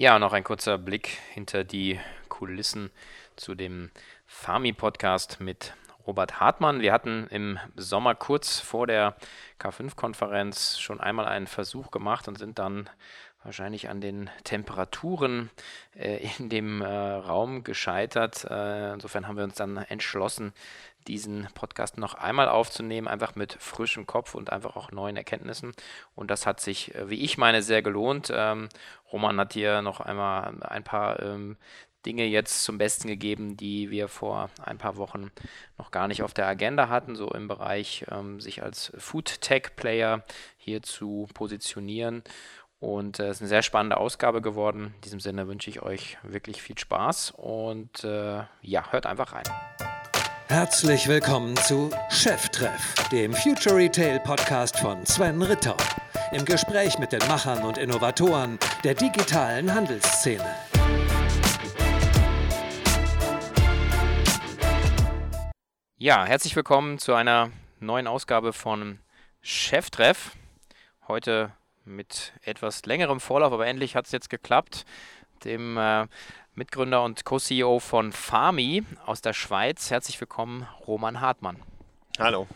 Ja, noch ein kurzer Blick hinter die Kulissen zu dem Farmi-Podcast mit Robert Hartmann. Wir hatten im Sommer kurz vor der K5-Konferenz schon einmal einen Versuch gemacht und sind dann wahrscheinlich an den Temperaturen äh, in dem äh, Raum gescheitert. Äh, insofern haben wir uns dann entschlossen, diesen Podcast noch einmal aufzunehmen, einfach mit frischem Kopf und einfach auch neuen Erkenntnissen. Und das hat sich, äh, wie ich meine, sehr gelohnt. Ähm, Roman hat hier noch einmal ein paar ähm, Dinge jetzt zum Besten gegeben, die wir vor ein paar Wochen noch gar nicht auf der Agenda hatten, so im Bereich ähm, sich als Food Tech Player hier zu positionieren. Und äh, es ist eine sehr spannende Ausgabe geworden. In diesem Sinne wünsche ich euch wirklich viel Spaß und äh, ja, hört einfach rein. Herzlich willkommen zu Cheftreff, dem Future Retail Podcast von Sven Ritter. Im Gespräch mit den Machern und Innovatoren der digitalen Handelsszene. Ja, herzlich willkommen zu einer neuen Ausgabe von Cheftreff. Heute mit etwas längerem Vorlauf, aber endlich hat es jetzt geklappt. Dem äh, Mitgründer und Co-CEO von Farmi aus der Schweiz. Herzlich willkommen, Roman Hartmann. Hallo.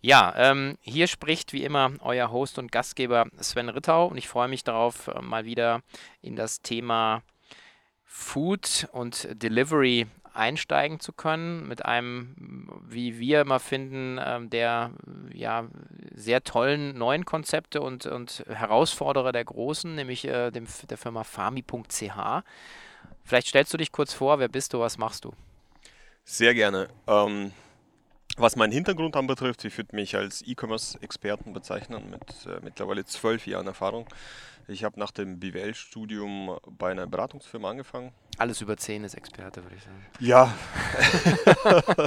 Ja, ähm, hier spricht wie immer euer Host und Gastgeber Sven Rittau und ich freue mich darauf, äh, mal wieder in das Thema Food und Delivery einsteigen zu können mit einem, wie wir immer finden, ähm, der ja sehr tollen neuen Konzepte und, und Herausforderer der Großen, nämlich äh, dem, der Firma Farmi.ch. Vielleicht stellst du dich kurz vor, wer bist du, was machst du? Sehr gerne. Ähm, was meinen Hintergrund anbetrifft, ich würde mich als E-Commerce-Experten bezeichnen mit äh, mittlerweile zwölf Jahren Erfahrung. Ich habe nach dem BWL-Studium bei einer Beratungsfirma angefangen. Alles über zehn ist Experte, würde ich sagen. Ja.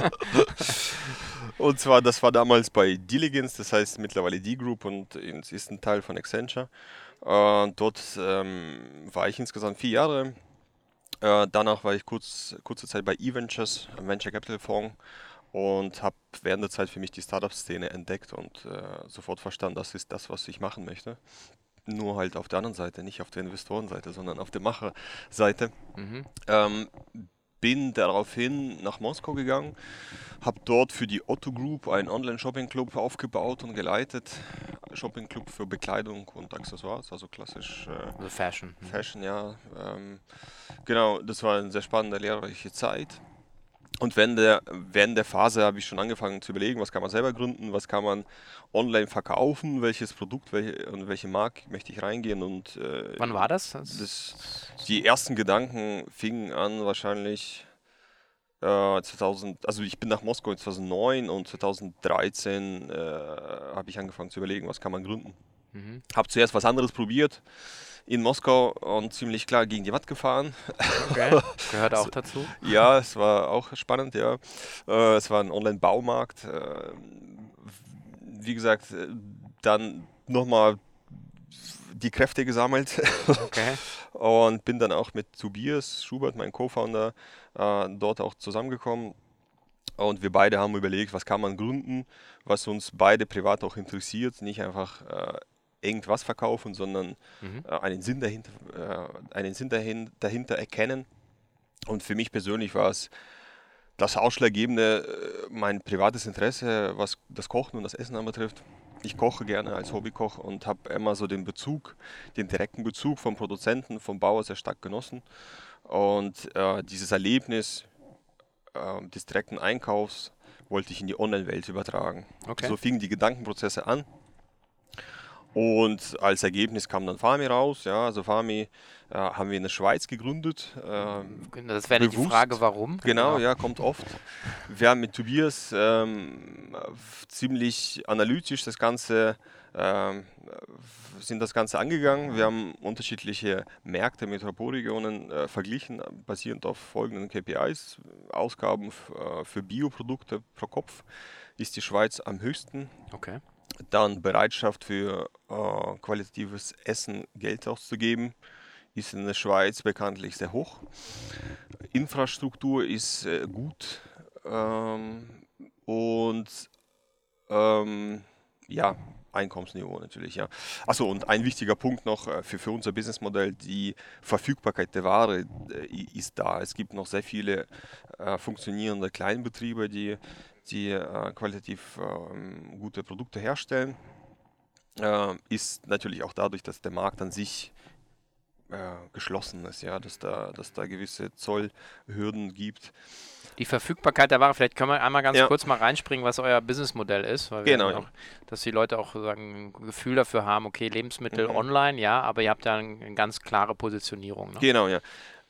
und zwar, das war damals bei Diligence, das heißt mittlerweile D-Group und ist ein Teil von Accenture. Äh, dort ähm, war ich insgesamt vier Jahre äh, danach war ich kurz, kurze Zeit bei eVentures, einem Venture Capital Fonds und habe während der Zeit für mich die Startup-Szene entdeckt und äh, sofort verstanden, das ist das, was ich machen möchte. Nur halt auf der anderen Seite, nicht auf der Investorenseite, sondern auf der Macherseite. Mhm. Ähm, bin daraufhin nach Moskau gegangen, habe dort für die Otto Group einen Online-Shopping-Club aufgebaut und geleitet. Shopping-Club für Bekleidung und Accessoires, also klassisch äh, also Fashion. Mhm. Fashion, ja. Ähm, genau, das war eine sehr spannende, lehrreiche Zeit. Und während der, während der Phase habe ich schon angefangen zu überlegen, was kann man selber gründen, was kann man online verkaufen, welches Produkt welche, und welche Marke möchte ich reingehen. Und, äh, Wann war das? das? Die ersten Gedanken fingen an wahrscheinlich äh, 2000, also ich bin nach Moskau in 2009 und 2013 äh, habe ich angefangen zu überlegen, was kann man gründen. Mhm. Habe zuerst was anderes probiert in Moskau und ziemlich klar gegen die Wand gefahren. Okay, gehört auch dazu. ja, es war auch spannend, ja. Äh, es war ein Online-Baumarkt. Äh, wie gesagt, äh, dann nochmal die Kräfte gesammelt okay. und bin dann auch mit Tobias Schubert, mein Co-Founder, dort auch zusammengekommen. Und wir beide haben überlegt, was kann man gründen, was uns beide privat auch interessiert, nicht einfach irgendwas verkaufen, sondern mhm. äh, einen Sinn, dahinter, äh, einen Sinn dahin, dahinter erkennen. Und für mich persönlich war es das Ausschlaggebende, äh, mein privates Interesse, was das Kochen und das Essen anbetrifft. Ich koche gerne als Hobbykoch und habe immer so den Bezug, den direkten Bezug vom Produzenten, vom Bauer sehr stark genossen. Und äh, dieses Erlebnis äh, des direkten Einkaufs wollte ich in die Online-Welt übertragen. Okay. So fingen die Gedankenprozesse an. Und als Ergebnis kam dann Fami raus. Ja, also Fami äh, haben wir in der Schweiz gegründet. Ähm, das wäre die Frage, warum? Genau, genau, ja, kommt oft. Wir haben mit Tobias ähm, ziemlich analytisch das Ganze ähm, sind das Ganze angegangen. Wir haben unterschiedliche Märkte, Metropolregionen äh, verglichen, basierend auf folgenden KPIs. Ausgaben äh, für Bioprodukte pro Kopf ist die Schweiz am höchsten. Okay. Dann Bereitschaft für äh, qualitatives Essen Geld auszugeben, ist in der Schweiz bekanntlich sehr hoch. Infrastruktur ist äh, gut ähm, und ähm, ja, Einkommensniveau natürlich, ja. Achso, und ein wichtiger Punkt noch äh, für, für unser Businessmodell, die Verfügbarkeit der Ware äh, ist da. Es gibt noch sehr viele äh, funktionierende Kleinbetriebe, die, die äh, qualitativ ähm, gute Produkte herstellen. Äh, ist natürlich auch dadurch, dass der Markt an sich äh, geschlossen ist, ja, dass da, dass da gewisse Zollhürden gibt. Die Verfügbarkeit der Ware, vielleicht können wir einmal ganz Ja. kurz mal reinspringen, was euer Businessmodell ist, Genau, ja. auch, dass die Leute auch sagen, ein Gefühl dafür haben, okay, Lebensmittel Mhm. online, ja, aber ihr habt ja eine, eine ganz klare Positionierung. Ne? Genau, ja.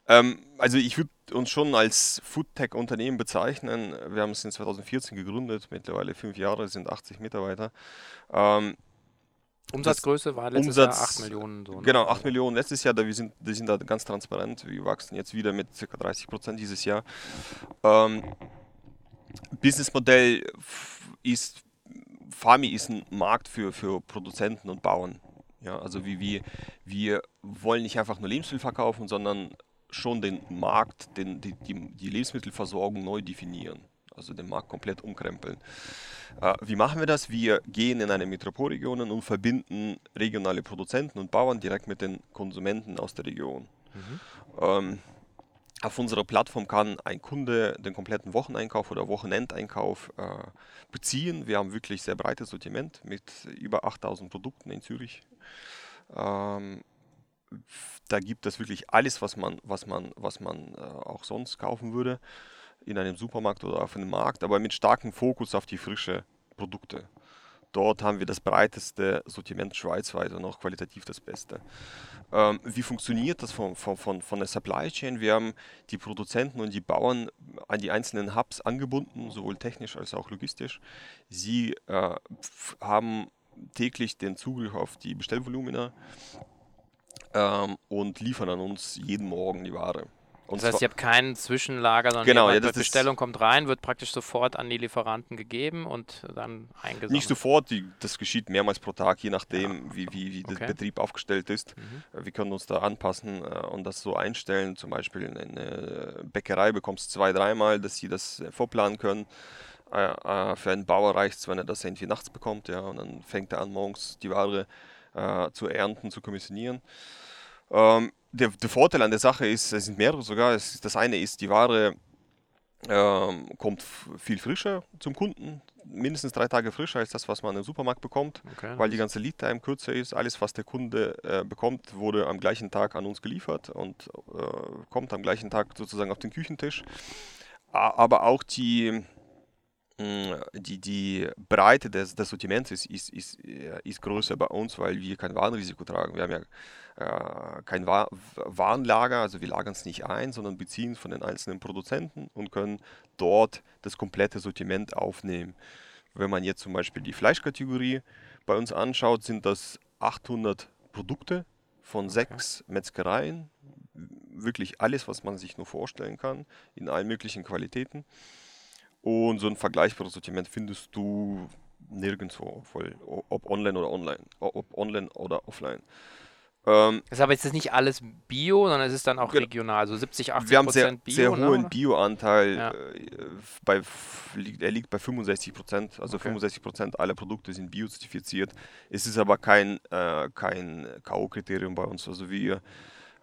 Ähm, also ich würde uns schon als Foodtech-Unternehmen bezeichnen. Wir haben es in 2014 gegründet, mittlerweile fünf Jahre, sind 80 Mitarbeiter. Ähm, Umsatzgröße war letztes Umsatz- Jahr 8 Millionen. So, ne? Genau, 8 Millionen letztes Jahr, da wir sind, wir sind da ganz transparent. Wir wachsen jetzt wieder mit ca. 30 Prozent dieses Jahr. Ähm, Businessmodell ist, Fami ist ein Markt für, für Produzenten und Bauern. Ja, also wie wir, wir wollen nicht einfach nur Lebensmittel verkaufen, sondern schon den Markt, den, die, die, die Lebensmittelversorgung neu definieren. Also den Markt komplett umkrempeln. Äh, wie machen wir das? Wir gehen in eine Metropolregionen und verbinden regionale Produzenten und Bauern direkt mit den Konsumenten aus der Region. Ähm, auf unserer Plattform kann ein Kunde den kompletten Wocheneinkauf oder Wochenendeinkauf äh, beziehen. Wir haben wirklich sehr breites Sortiment mit über 8000 Produkten in Zürich. Ähm, da gibt es wirklich alles, was man, was man, was man äh, auch sonst kaufen würde in einem Supermarkt oder auf einem Markt, aber mit starkem Fokus auf die frische Produkte. Dort haben wir das breiteste Sortiment schweizweit und auch qualitativ das Beste. Ähm, wie funktioniert das von, von, von, von der Supply Chain? Wir haben die Produzenten und die Bauern an die einzelnen Hubs angebunden, sowohl technisch als auch logistisch. Sie äh, haben täglich den Zugriff auf die Bestellvolumina ähm, und liefern an uns jeden Morgen die Ware. Und Das heißt, ihr habt kein Zwischenlager, sondern Genau, jemand ja, ist- Bestellung kommt rein, wird praktisch sofort an die Lieferanten gegeben und dann eingesammelt. Nicht sofort, die, das geschieht mehrmals pro Tag, je nachdem, wie, wie, wie der Okay. Betrieb aufgestellt ist. Mhm. Äh, Wir können uns da anpassen äh, und das so einstellen. Zum Beispiel in eine Bäckerei bekommst du zwei, dreimal, dass sie das äh, vorplanen können. Für einen Bauer reicht es, wenn er das irgendwie nachts bekommt, ja, und dann fängt er an, morgens die Ware äh, zu ernten, zu kommissionieren. Ähm, der, der Vorteil an der Sache ist, es sind mehrere sogar. Es das eine ist, die Ware ähm, kommt viel frischer zum Kunden, mindestens drei Tage frischer als das, was man im Supermarkt bekommt, Okay. weil die ganze Lead-Time kürzer ist. Alles, was der Kunde äh, bekommt, wurde am gleichen Tag an uns geliefert und äh, kommt am gleichen Tag sozusagen auf den Küchentisch. Aber auch die, die, die Breite des, des Sortiments ist, ist, ist, äh, ist größer bei uns, weil wir kein Warenrisiko tragen. Wir haben ja äh, kein Wa Warenlager, also wir lagern es nicht ein, sondern beziehen es von den einzelnen Produzenten und können dort das komplette Sortiment aufnehmen. Wenn man jetzt zum Beispiel die Fleischkategorie bei uns anschaut, sind das 800 Produkte von sechs Metzgereien. Wirklich alles, was man sich nur vorstellen kann, in allen möglichen Qualitäten. Und so ein vergleichbares Sortiment findest du nirgendwo, voll, ob online oder online, ob online oder offline. Ähm, ist aber jetzt nicht alles Bio, sondern es ist dann auch Genau. regional, also 70, 80 wir haben sehr, Prozent Bio. sehr ne, hohen? Bioanteil. Ja. Äh, er liegt bei 65 Prozent. Also Okay. 65 Prozent aller Produkte sind biozertifiziert. Es ist aber kein, äh, kein K.O.-Kriterium bei uns. Also wir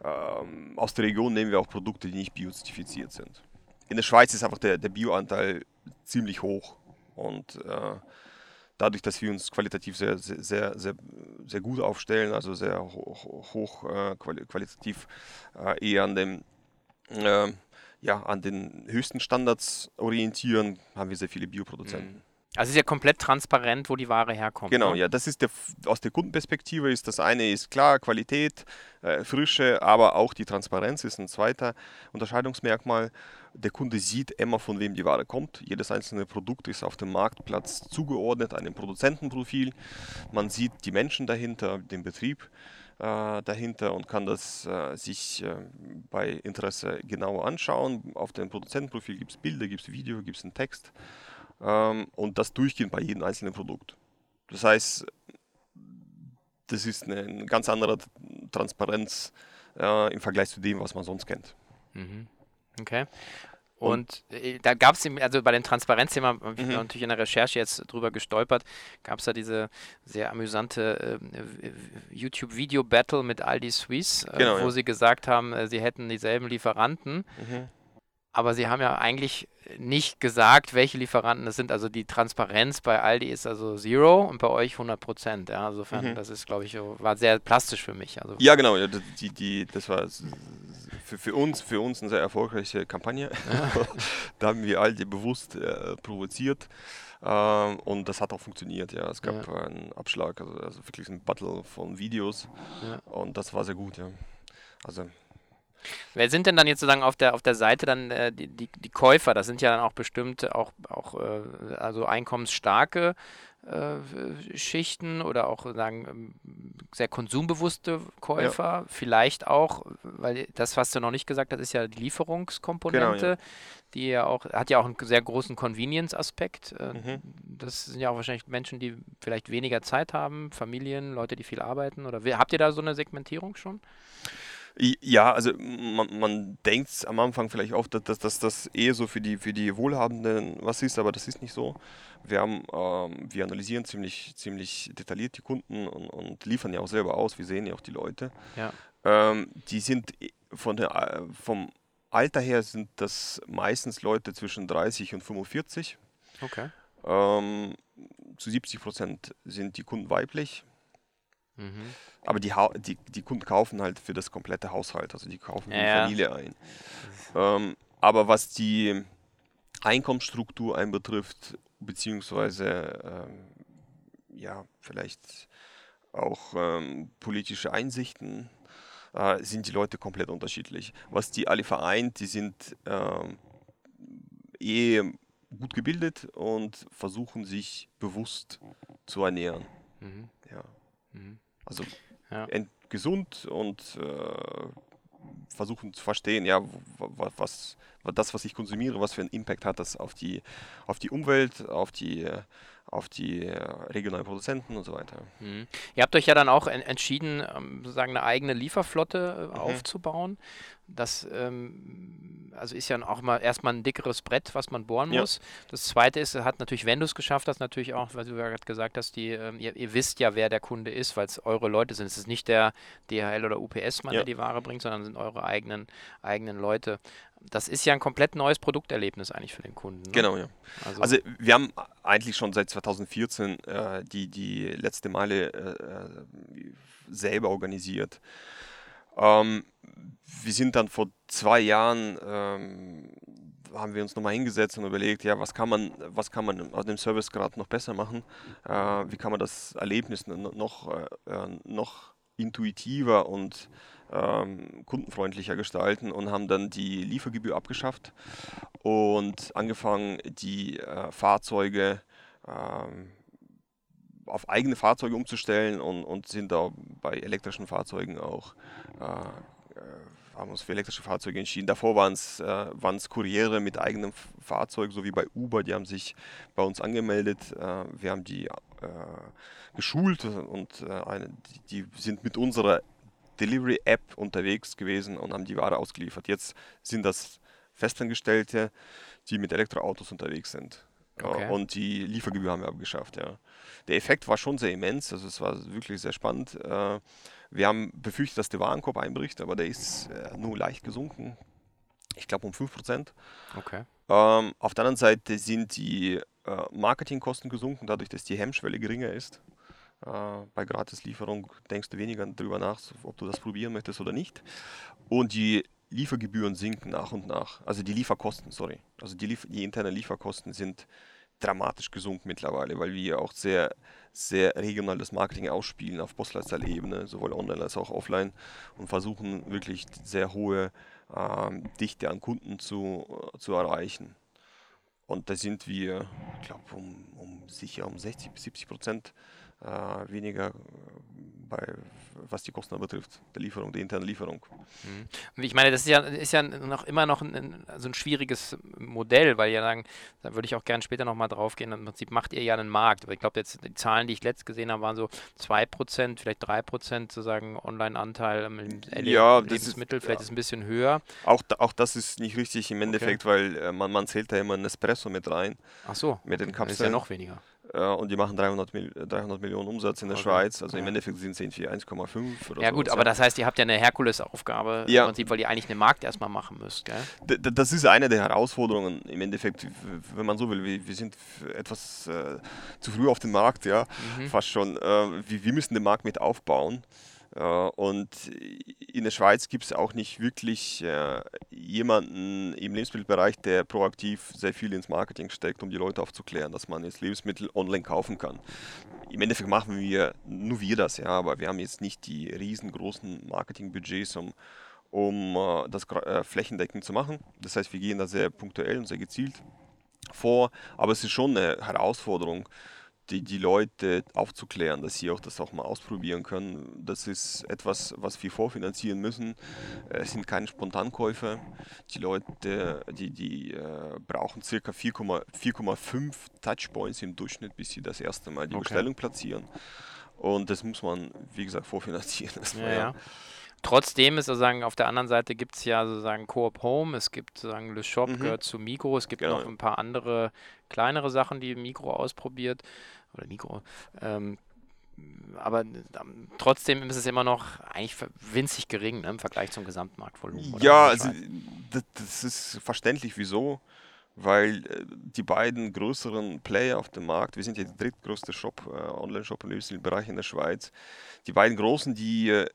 ähm, aus der Region nehmen wir auch Produkte, die nicht biozertifiziert sind. In der Schweiz ist einfach der, der Bioanteil ziemlich hoch. Und äh, dadurch, dass wir uns qualitativ sehr, sehr, sehr, sehr, sehr gut aufstellen, also sehr hoch, hoch äh, quali qualitativ äh, eher an dem äh, ja, an den höchsten Standards orientieren, haben wir sehr viele Bioproduzenten. Also es ist ja komplett transparent, wo die Ware herkommt. Genau, ne? ja, das ist der, aus der Kundenperspektive ist das eine ist klar, Qualität, äh, Frische, aber auch die Transparenz ist ein zweiter Unterscheidungsmerkmal. Der Kunde sieht immer, von wem die Ware kommt. Jedes einzelne Produkt ist auf dem Marktplatz zugeordnet einem Produzentenprofil. Man sieht die Menschen dahinter, den Betrieb äh, dahinter und kann das äh, sich äh, bei Interesse genauer anschauen. Auf dem Produzentenprofil gibt es Bilder, gibt es Video, gibt es einen Text ähm, und das durchgehend bei jedem einzelnen Produkt. Das heißt, das ist eine, eine ganz andere Transparenz äh, im Vergleich zu dem, was man sonst kennt. Mhm. Okay. Und äh, da gab es, also bei dem Transparenzthema, habe ich Mhm. natürlich in der Recherche jetzt drüber gestolpert, gab es da diese sehr amüsante äh, YouTube-Video-Battle mit Aldi Suisse, äh, Genau, wo ja. sie gesagt haben, äh, sie hätten dieselben Lieferanten. Mhm. Aber sie haben ja eigentlich nicht gesagt, welche Lieferanten es sind. Also die Transparenz bei Aldi ist also Zero und bei euch 100 Prozent. Ja, insofern, Mhm. das ist, glaube ich, war sehr plastisch für mich. Also, Ja, genau. Ja, die, die, das war für, für, uns, für uns eine sehr erfolgreiche Kampagne. da haben wir Aldi bewusst äh, provoziert. Ähm, und das hat auch funktioniert. Ja, es gab Ja. einen Abschlag, also, also wirklich ein Battle von Videos. Ja. Und das war sehr gut. Ja. Also Wer sind denn dann jetzt sozusagen auf der auf der Seite dann äh, die, die, die Käufer? Das sind ja dann auch bestimmt auch, auch äh, also einkommensstarke äh, Schichten oder auch sagen ähm, sehr konsumbewusste Käufer. Vielleicht auch, weil das, was du noch nicht gesagt hast, ist ja die Lieferungskomponente, Genau, ja. die ja auch, hat ja auch einen sehr großen Convenience-Aspekt. Äh, Mhm. Das sind ja auch wahrscheinlich Menschen, die vielleicht weniger Zeit haben, Familien, Leute, die viel arbeiten. Oder habt ihr da so eine Segmentierung schon? Ja, also man, man denkt am Anfang vielleicht oft, dass, dass, das eher so für die, für die Wohlhabenden was ist, aber das ist nicht so. Wir, haben, ähm, wir analysieren ziemlich, ziemlich detailliert die Kunden und, und liefern ja auch selber aus. Wir sehen ja auch die Leute. Ja. Ähm, die sind von der, äh, vom Alter her sind das meistens Leute zwischen 30 und 45. Okay. Ähm, zu 70 Prozent sind die Kunden weiblich. Mhm. Aber die, die, die Kunden kaufen halt für das komplette Haushalt, also die kaufen für die Ja. Familie ein. Ähm, aber was die Einkommensstruktur einbetrifft, beziehungsweise ähm, ja, vielleicht auch ähm, politische Einsichten, äh, sind die Leute komplett unterschiedlich. Was die alle vereint, die sind ähm, eh gut gebildet und versuchen sich bewusst zu ernähren. Mhm. Ja. Mhm. Also Ja. gesund und äh, versuchen zu verstehen, ja, was, was das, was ich konsumiere, was für einen Impact hat das auf die, auf die Umwelt, auf die, äh, auf die äh, regionalen Produzenten und so weiter. Mhm. Ihr habt euch ja dann auch en entschieden, ähm, sozusagen eine eigene Lieferflotte Mhm. äh, aufzubauen. Das ähm, also ist ja auch mal erstmal ein dickeres Brett, was man bohren Ja. muss. Das zweite ist, hat natürlich, wenn du es geschafft hast, natürlich auch, weil du ja gerade gesagt hast, die, ähm, ihr, ihr wisst ja, wer der Kunde ist, weil es eure Leute sind. Es ist nicht der DHL oder UPS-Mann, Ja. der die Ware bringt, sondern sind eure eigenen, eigenen Leute. Das ist ja ein komplett neues Produkterlebnis eigentlich für den Kunden. Ne? Genau, ja. Also, Also wir haben eigentlich schon seit 2014 äh, die, die letzte Meile äh, selber organisiert. Ähm, wir sind dann vor zwei Jahren, ähm, haben wir uns nochmal hingesetzt und überlegt, ja, was kann man, was kann man aus dem Servicegrad noch besser machen? Äh, wie kann man das Erlebnis no- noch, äh, noch intuitiver und ähm, kundenfreundlicher gestalten und haben dann die Liefergebühr abgeschafft und angefangen, die äh, Fahrzeuge ähm, auf eigene Fahrzeuge umzustellen und, und sind da bei elektrischen Fahrzeugen auch, äh, äh, haben uns für elektrische Fahrzeuge entschieden. Davor waren es äh, Kuriere mit eigenem Fahrzeug, so wie bei Uber, die haben sich bei uns angemeldet. Äh, wir haben die äh, geschult und äh, eine, die, die sind mit unserer Delivery-App unterwegs gewesen und haben die Ware ausgeliefert. Jetzt sind das Festangestellte, die mit Elektroautos unterwegs sind. Äh, Okay. Und die Liefergebühr haben wir abgeschafft, ja. Der Effekt war schon sehr immens, also es war wirklich sehr spannend. Äh, Wir haben befürchtet, dass der Warenkorb einbricht, aber der ist äh, nur leicht gesunken. Ich glaube um 5%. okay. Ähm, auf der anderen Seite sind die Marketingkosten gesunken, dadurch, dass die Hemmschwelle geringer ist. Äh, bei Gratislieferung denkst du weniger darüber nach, ob du das probieren möchtest oder nicht. Und die Liefergebühren sinken nach und nach. Also die Lieferkosten, sorry. Also die, Lief die internen Lieferkosten sind dramatisch gesunken mittlerweile, weil wir auch sehr, sehr regionales Marketing ausspielen auf Postleitzahlebene, sowohl online als auch offline und versuchen wirklich sehr hohe ähm, Dichte an Kunden zu, äh, zu erreichen. Und da sind wir, ich glaube, um, um sicher um 60 bis 70 Prozent weniger bei, was die Kosten betrifft, der Lieferung, der internen Lieferung. Mhm. Ich meine, das ist ja, ist ja noch immer noch ein, also ein schwieriges Modell, weil ja sagen, da würde ich auch gerne später nochmal drauf gehen. Im Prinzip macht ihr ja einen Markt. Aber ich glaube, jetzt die Zahlen, die ich letzt gesehen habe, waren so 2%, vielleicht 3% sozusagen Online-Anteil im ja, Lebensmittel, ist, vielleicht ja. ist es ein bisschen höher. Auch, auch das ist nicht richtig im Endeffekt, okay. weil äh, man, man zählt da immer ein Espresso mit rein. Ach so. Mit den Kapseln. Das ist ja noch weniger. Äh, und die machen 300, Mil 300 Millionen Umsatz in der okay. Schweiz. Also ja. im Endeffekt sind es irgendwie 1,5 oder Ja, gut, aber das heißt, ihr habt ja eine Herkulesaufgabe ja. im Prinzip, weil ihr eigentlich den Markt erstmal machen müsst. Das ist eine der Herausforderungen im Endeffekt, wenn man so will. Wir, wir sind etwas äh, zu früh auf dem Markt, ja, mhm. fast schon. Äh, wir, wir müssen den Markt mit aufbauen. Und in der Schweiz gibt es auch nicht wirklich äh, jemanden im Lebensmittelbereich, der proaktiv sehr viel ins Marketing steckt, um die Leute aufzuklären, dass man jetzt Lebensmittel online kaufen kann. Im Endeffekt machen wir nur wir das, ja, aber wir haben jetzt nicht die riesengroßen Marketingbudgets, um, um äh, das äh, flächendeckend zu machen. Das heißt, wir gehen da sehr punktuell und sehr gezielt vor, aber es ist schon eine Herausforderung, die, die Leute aufzuklären, dass sie auch das auch mal ausprobieren können. Das ist etwas, was wir vorfinanzieren müssen. Es sind keine Spontankäufe. Die Leute, die, die äh, brauchen circa 4,5 Touchpoints im Durchschnitt, bis sie das erste Mal die okay. Bestellung platzieren. Und das muss man, wie gesagt, vorfinanzieren. Ja, ja. Trotzdem ist sozusagen auf der anderen Seite gibt es ja sozusagen Coop Home, es gibt sozusagen Le Shop, mhm. gehört zu Migro, es gibt genau. noch ein paar andere kleinere Sachen, die Migro ausprobiert oder Mikro. Ähm, aber ähm, trotzdem ist es immer noch eigentlich winzig gering ne, im Vergleich zum Gesamtmarktvolumen. Ja, also das, ist verständlich, wieso. Weil äh, die beiden größeren Player auf dem Markt, wir sind ja der drittgrößte Shop, äh, Online-Shop im Lebensmittelbereich in der Schweiz, die beiden großen, die äh,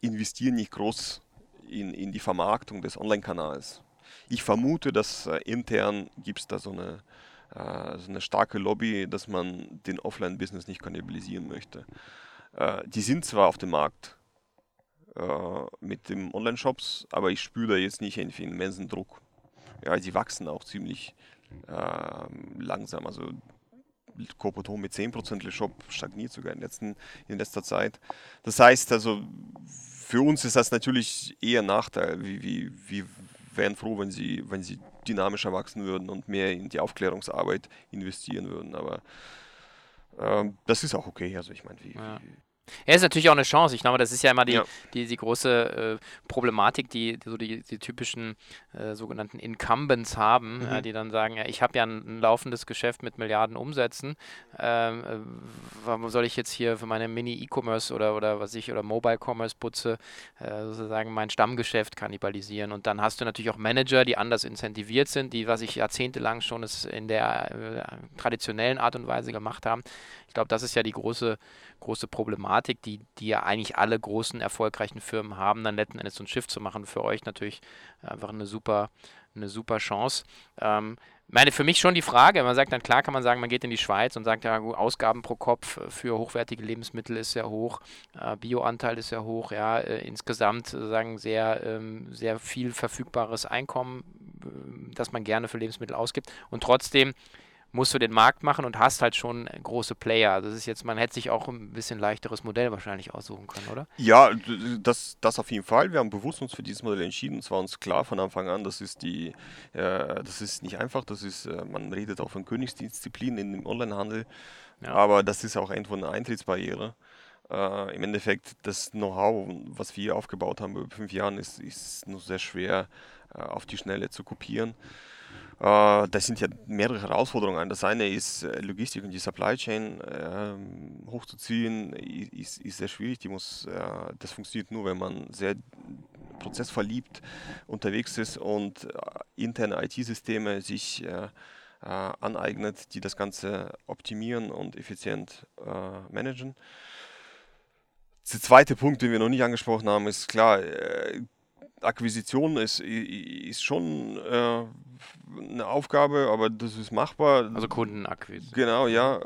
investieren nicht groß in, in die Vermarktung des Online-Kanals. Ich vermute, dass intern gibt es da so eine äh, so eine starke Lobby, dass man den Offline-Business nicht kannibalisieren möchte. Äh, die sind zwar auf dem Markt äh, mit den Online-Shops, aber ich spüre da jetzt nicht einen immensen Druck. Ja, sie wachsen auch ziemlich ähm, langsam. Also Copoton mit 10% Le Shop stagniert sogar in, letzten, in letzter Zeit. Das heißt also, für uns ist das natürlich eher ein Nachteil. Wie, wie, wie wären froh, wenn sie, wenn sie dynamischer wachsen würden und mehr in die Aufklärungsarbeit investieren würden. Aber ähm, das ist auch okay. Also ich meine, wie, ja. wie ja, ist natürlich auch eine Chance. Ich glaube, das ist ja immer die, ja. die, die, große äh, Problematik, die, so die, die typischen äh, sogenannten Incumbents haben, mhm. äh, die dann sagen, ja, ich habe ja ein, ein, laufendes Geschäft mit Milliarden Umsätzen. Ähm, äh, warum soll ich jetzt hier für meine Mini-E-Commerce oder, oder was ich oder Mobile-Commerce putze, äh, sozusagen mein Stammgeschäft kannibalisieren? Und dann hast du natürlich auch Manager, die anders incentiviert sind, die, was ich jahrzehntelang schon in der äh, traditionellen Art und Weise gemacht haben. Ich glaube, das ist ja die große große Problematik, die, die ja eigentlich alle großen erfolgreichen Firmen haben, dann letzten Endes so ein Schiff zu machen. Für euch natürlich einfach eine super, eine super Chance. Ähm, meine, für mich schon die Frage, man sagt dann, klar kann man sagen, man geht in die Schweiz und sagt, ja, Ausgaben pro Kopf für hochwertige Lebensmittel ist sehr hoch, äh, Bioanteil ist sehr hoch, ja, äh, insgesamt sagen sehr, ähm, sehr viel verfügbares Einkommen, äh, das man gerne für Lebensmittel ausgibt. Und trotzdem musst du den Markt machen und hast halt schon große Player. Das ist jetzt, man hätte sich auch ein bisschen leichteres Modell wahrscheinlich aussuchen können, oder? Ja, das, das auf jeden Fall. Wir haben bewusst uns für dieses Modell entschieden. Es war uns klar von Anfang an, das ist die, äh, das ist nicht einfach. Das ist, äh, man redet auch von Königsdisziplin in dem Onlinehandel, ja. aber das ist auch irgendwo eine Eintrittsbarriere. Äh, Im Endeffekt, das Know-how, was wir aufgebaut haben über fünf Jahren, ist, ist nur sehr schwer äh, auf die Schnelle zu kopieren. Äh, das sind ja mehrere Herausforderungen. Das eine ist äh, Logistik und die Supply Chain äh, hochzuziehen, ist, ist, sehr schwierig. Die muss, äh, das funktioniert nur, wenn man sehr prozessverliebt unterwegs ist und äh, interne IT-Systeme sich äh, aneignet, die das Ganze optimieren und effizient managen. Der zweite Punkt, den wir noch nicht angesprochen haben, ist klar, Akquisition ist, ist schon äh, eine Aufgabe, aber das ist machbar. Also Kundenakquise. Genau, ja.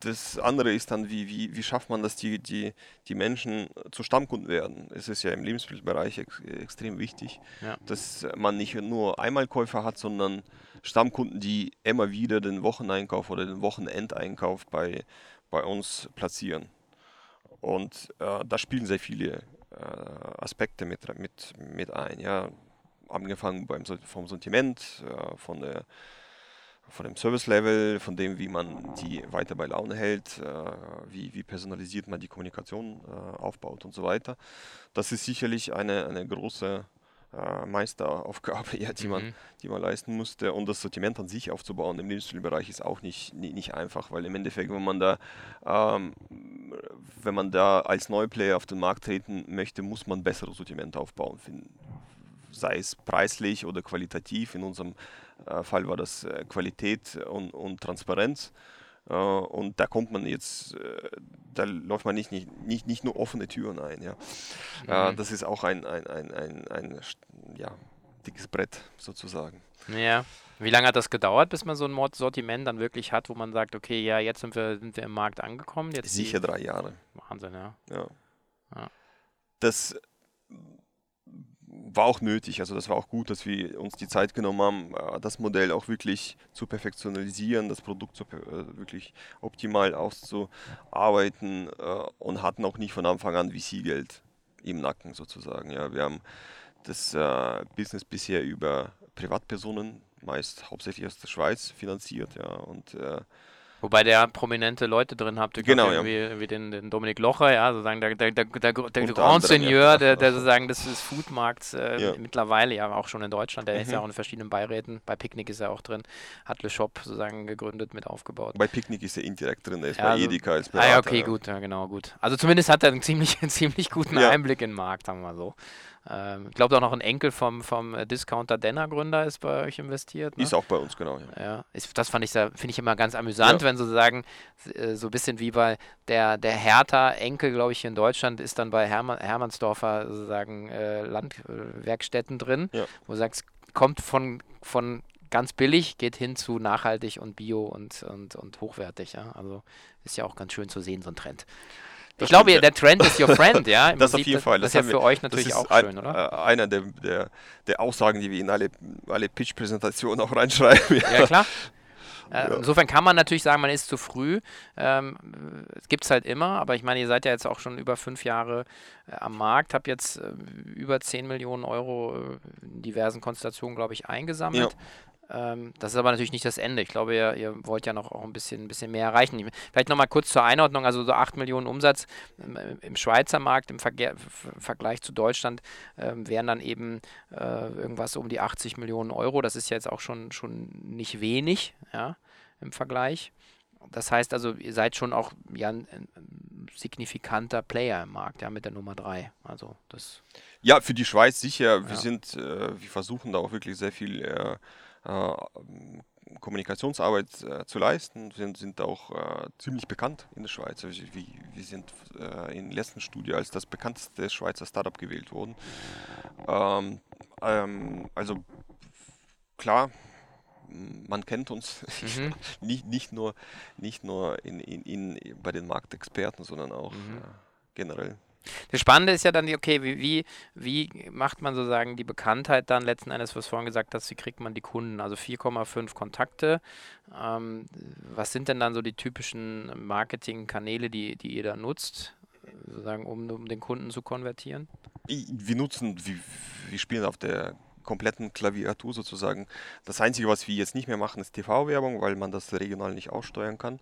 Das andere ist dann, wie, wie, wie schafft man, dass die, die, die Menschen zu Stammkunden werden. Es ist ja im Lebensmittelbereich ex extrem wichtig, ja. dass man nicht nur Einmalkäufer hat, sondern Stammkunden, die immer wieder den Wocheneinkauf oder den Wochenendeinkauf bei, bei uns platzieren. Und äh, da spielen sehr viele Aspekte mit, mit, mit ein. Ja. Angefangen beim, vom Sentiment, äh, von, der, von dem Service-Level, von dem, wie man die weiter bei Laune hält, äh, wie, wie personalisiert man die Kommunikation äh, aufbaut und so weiter. Das ist sicherlich eine, eine große äh, Meisteraufgabe, ja, die, mhm. man, die man leisten musste. Und das Sortiment an sich aufzubauen im Lebensmittelbereich ist auch nicht, nicht, nicht einfach, weil im Endeffekt, wenn man da, ähm, wenn man da als Neuplayer auf den Markt treten möchte, muss man besseres Sortiment aufbauen. Sei es preislich oder qualitativ. In unserem äh, Fall war das äh, Qualität und, und Transparenz. Äh, und da kommt man jetzt, äh, da läuft man nicht, nicht, nicht, nicht nur offene Türen ein. Ja. Äh, mhm. das ist auch ein, ein, ein, ein, ein ja, dickes Brett sozusagen. Ja. Wie lange hat das gedauert, bis man so ein Sortiment dann wirklich hat, wo man sagt, okay, ja, jetzt sind wir, sind wir im Markt angekommen? Sicher drei Jahre. Wahnsinn, ja. ja. ja. Das war auch nötig. Also das war auch gut, dass wir uns die Zeit genommen haben, äh, das Modell auch wirklich zu perfektionalisieren, das Produkt zu, äh, wirklich optimal auszuarbeiten äh, und hatten auch nicht von Anfang an VC-Geld im Nacken sozusagen. Ja, wir haben das Business bisher über Privatpersonen, meist hauptsächlich aus der Schweiz, finanziert. Ja, und Wobei der prominente Leute drin habt, genau, ja. wie, wie den, den Dominik Locher, ja, sozusagen der, der, der, der, der Grand Seigneur, ja. der, der sozusagen des, des Foodmarkts äh, ja. mittlerweile ja auch schon in Deutschland, der mhm. ist ja auch in verschiedenen Beiräten, bei Picknick ist er auch drin, hat Le Shop sozusagen gegründet, mit aufgebaut. Bei Picknick ist er indirekt drin, er ist bei also, Edeka als Berater. Ah ja, okay, gut, ja genau, gut. Also zumindest hat er einen ziemlich, einen ziemlich guten Einblick in den Markt, sagen wir mal so. Ähm, ich glaube auch noch ein Enkel vom, vom Discounter Denner Gründer ist bei euch investiert. Ne? Ist auch bei uns, genau. Ja, ja ist, das fand ich, finde ich immer ganz amüsant, ja. wenn sozusagen äh, so ein bisschen wie bei der, der Hertha-Enkel, glaube ich, hier in Deutschland, ist dann bei Hermann, Hermannsdorfer sozusagen äh, Landwerkstätten drin, ja. wo du sagst, kommt von, von ganz billig, geht hin zu nachhaltig und bio und, und, und hochwertig. Ja? Also ist ja auch ganz schön zu sehen, so ein Trend ich glaube, ja. der Trend ist your friend, ja. Im das Prinzip, auf jeden Fall. Das, das ist ja für wir, euch natürlich auch ein, schön, oder? Äh, einer der, der, der, Aussagen, die wir in alle, alle Pitch-Präsentationen auch reinschreiben. Ja, ja klar. Äh, ja. Insofern kann man natürlich sagen, man ist zu früh. Ähm, gibt es halt immer, aber ich meine, ihr seid ja jetzt auch schon über fünf Jahre äh, am Markt, habt jetzt äh, über 10 Millionen Euro äh, in diversen Konstellationen, glaube ich, eingesammelt. Ja. Ähm, das ist aber natürlich nicht das Ende. Ich glaube, ihr, ihr wollt ja noch auch ein bisschen, ein bisschen mehr erreichen. Vielleicht nochmal kurz zur Einordnung, also so 8 Millionen Umsatz im, im Schweizer Markt im Verge Vergleich zu Deutschland ähm, wären dann eben äh, irgendwas um die 80 Millionen Euro. Das ist ja jetzt auch schon, schon nicht wenig ja, im Vergleich. Das heißt also, ihr seid schon auch ja, ein, ein signifikanter Player im Markt, ja, mit der Nummer 3. Also das ja, für die Schweiz sicher. Wir sind, äh, wir versuchen da auch wirklich sehr viel äh, Kommunikationsarbeit äh, zu leisten. Wir sind, sind auch äh, ziemlich bekannt in der Schweiz. Also wir, wir sind äh, in der letzten Studie als das bekannteste Schweizer Startup gewählt worden. Ähm, ähm, also klar, man kennt uns mhm. nicht, nicht nur, nicht nur in, in, in, bei den Marktexperten, sondern auch mhm. äh, generell. Das Spannende ist ja dann, okay, wie, wie, wie macht man sozusagen die Bekanntheit dann letzten Endes, was vorhin gesagt hast, wie kriegt man die Kunden? Also 4,5 Kontakte. Ähm, was sind denn dann so die typischen Marketingkanäle, die, die ihr da nutzt, sozusagen, um, um den Kunden zu konvertieren? Wir nutzen, wir, wir spielen auf der kompletten Klaviatur sozusagen. Das Einzige, was wir jetzt nicht mehr machen, ist TV-Werbung, weil man das regional nicht aussteuern kann.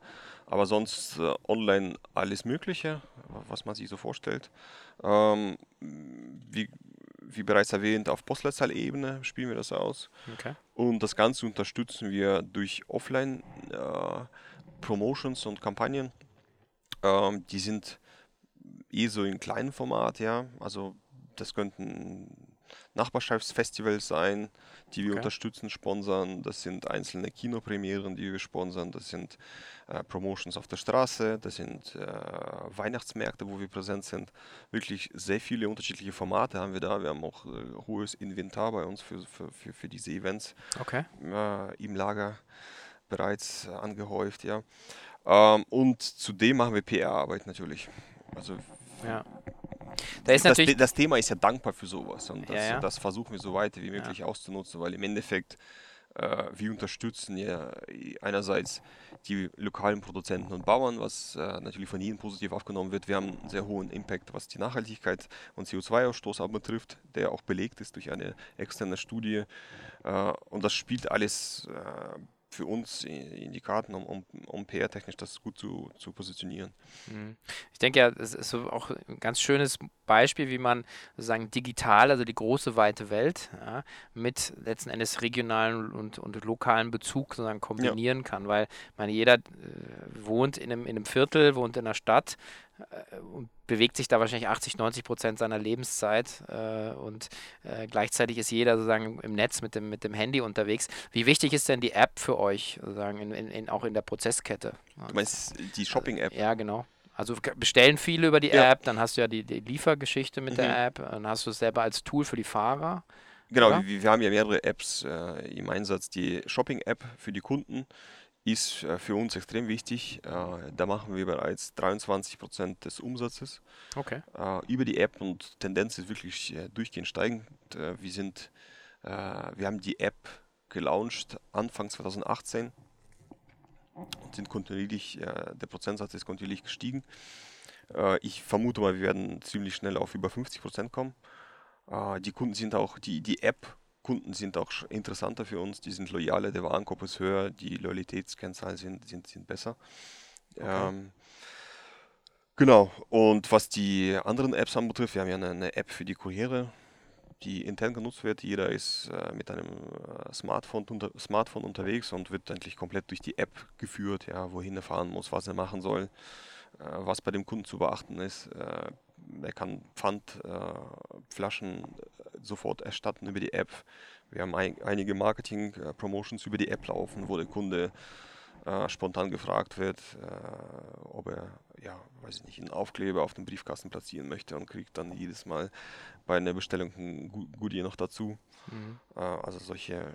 Aber sonst äh, online alles Mögliche, was man sich so vorstellt. Ähm, wie, wie bereits erwähnt, auf Postleitzahlebene spielen wir das aus. Okay. Und das Ganze unterstützen wir durch Offline-Promotions äh, und Kampagnen. Ähm, die sind eh so in kleinem Format, ja. Also das könnten Nachbarschaftsfestivals sein, die wir okay. unterstützen, sponsern. Das sind einzelne Kinopremieren, die wir sponsern. Das sind äh, Promotions auf der Straße. Das sind äh, Weihnachtsmärkte, wo wir präsent sind. Wirklich sehr viele unterschiedliche Formate haben wir da. Wir haben auch äh, hohes Inventar bei uns für, für, für, für diese Events okay. Äh, im Lager bereits angehäuft. Ja. Ähm, und zudem machen wir PR-Arbeit natürlich. Also ja. Da das, das, Thema ist ja dankbar für sowas und das, ja, ja. das versuchen wir so weit wie möglich ja. auszunutzen, weil im Endeffekt Äh, wir unterstützen ja einerseits die lokalen Produzenten und Bauern, was äh, natürlich von ihnen positiv aufgenommen wird. Wir haben einen sehr hohen Impact, was die Nachhaltigkeit und CO2-Ausstoß betrifft, der auch belegt ist durch eine externe Studie. Äh, und das spielt alles für uns in die Karten, um, um, um PR-technisch das gut zu, zu positionieren. Mhm. Ich denke ja, es ist auch ein ganz schönes Beispiel, wie man sozusagen digital, also die große weite Welt, ja, mit letzten Endes regionalen und, und lokalen Bezug sozusagen kombinieren ja. kann, weil meine, jeder äh, wohnt in einem, in einem Viertel, wohnt in einer Stadt und bewegt sich da wahrscheinlich 80, 90 Prozent seiner Lebenszeit äh, und äh, gleichzeitig ist jeder sozusagen im Netz mit dem, mit dem Handy unterwegs. Wie wichtig ist denn die App für euch, sozusagen in, in, in auch in der Prozesskette? Du meinst die Shopping-App? Ja, genau. Also bestellen viele über die ja. App, dann hast du ja die, die Liefergeschichte mit mhm. der App, dann hast du es selber als Tool für die Fahrer. Genau, wir, wir, haben ja mehrere Apps äh, im Einsatz. Die Shopping-App für die Kunden, ist äh, für uns extrem wichtig. Äh, da machen wir bereits 23 Prozent des Umsatzes okay. Äh, über die App und Tendenz ist wirklich durchgehend steigend. wir sind, wir haben die App gelauncht Anfang 2018 und sind kontinuierlich, der Prozentsatz ist kontinuierlich gestiegen. ich vermute mal, wir werden ziemlich schnell auf über 50 Prozent kommen. die Kunden sind auch, die, die App Kunden sind auch interessanter für uns, die sind loyaler, der Warenkorb ist höher, die Loyalitätskennzahlen sind, sind, sind besser. Okay. Ähm, genau, und was die anderen Apps anbetrifft, wir haben ja eine, eine App für die Kuriere, die intern genutzt wird. Jeder ist äh, mit einem äh, Smartphone, unter, Smartphone unterwegs und wird eigentlich komplett durch die App geführt, ja, wohin er fahren muss, was er machen soll, äh, was bei dem Kunden zu beachten ist. Äh, er kann Pfandflaschen sofort erstatten über die App. Wir haben ein, einige Marketing-Promotions über die App laufen, wo der Kunde äh, spontan gefragt wird, äh, ob er, ja, weiß ich nicht, einen Aufkleber auf dem Briefkasten platzieren möchte und kriegt dann jedes Mal bei einer Bestellung ein Goodie noch dazu. Mhm. Äh, also solche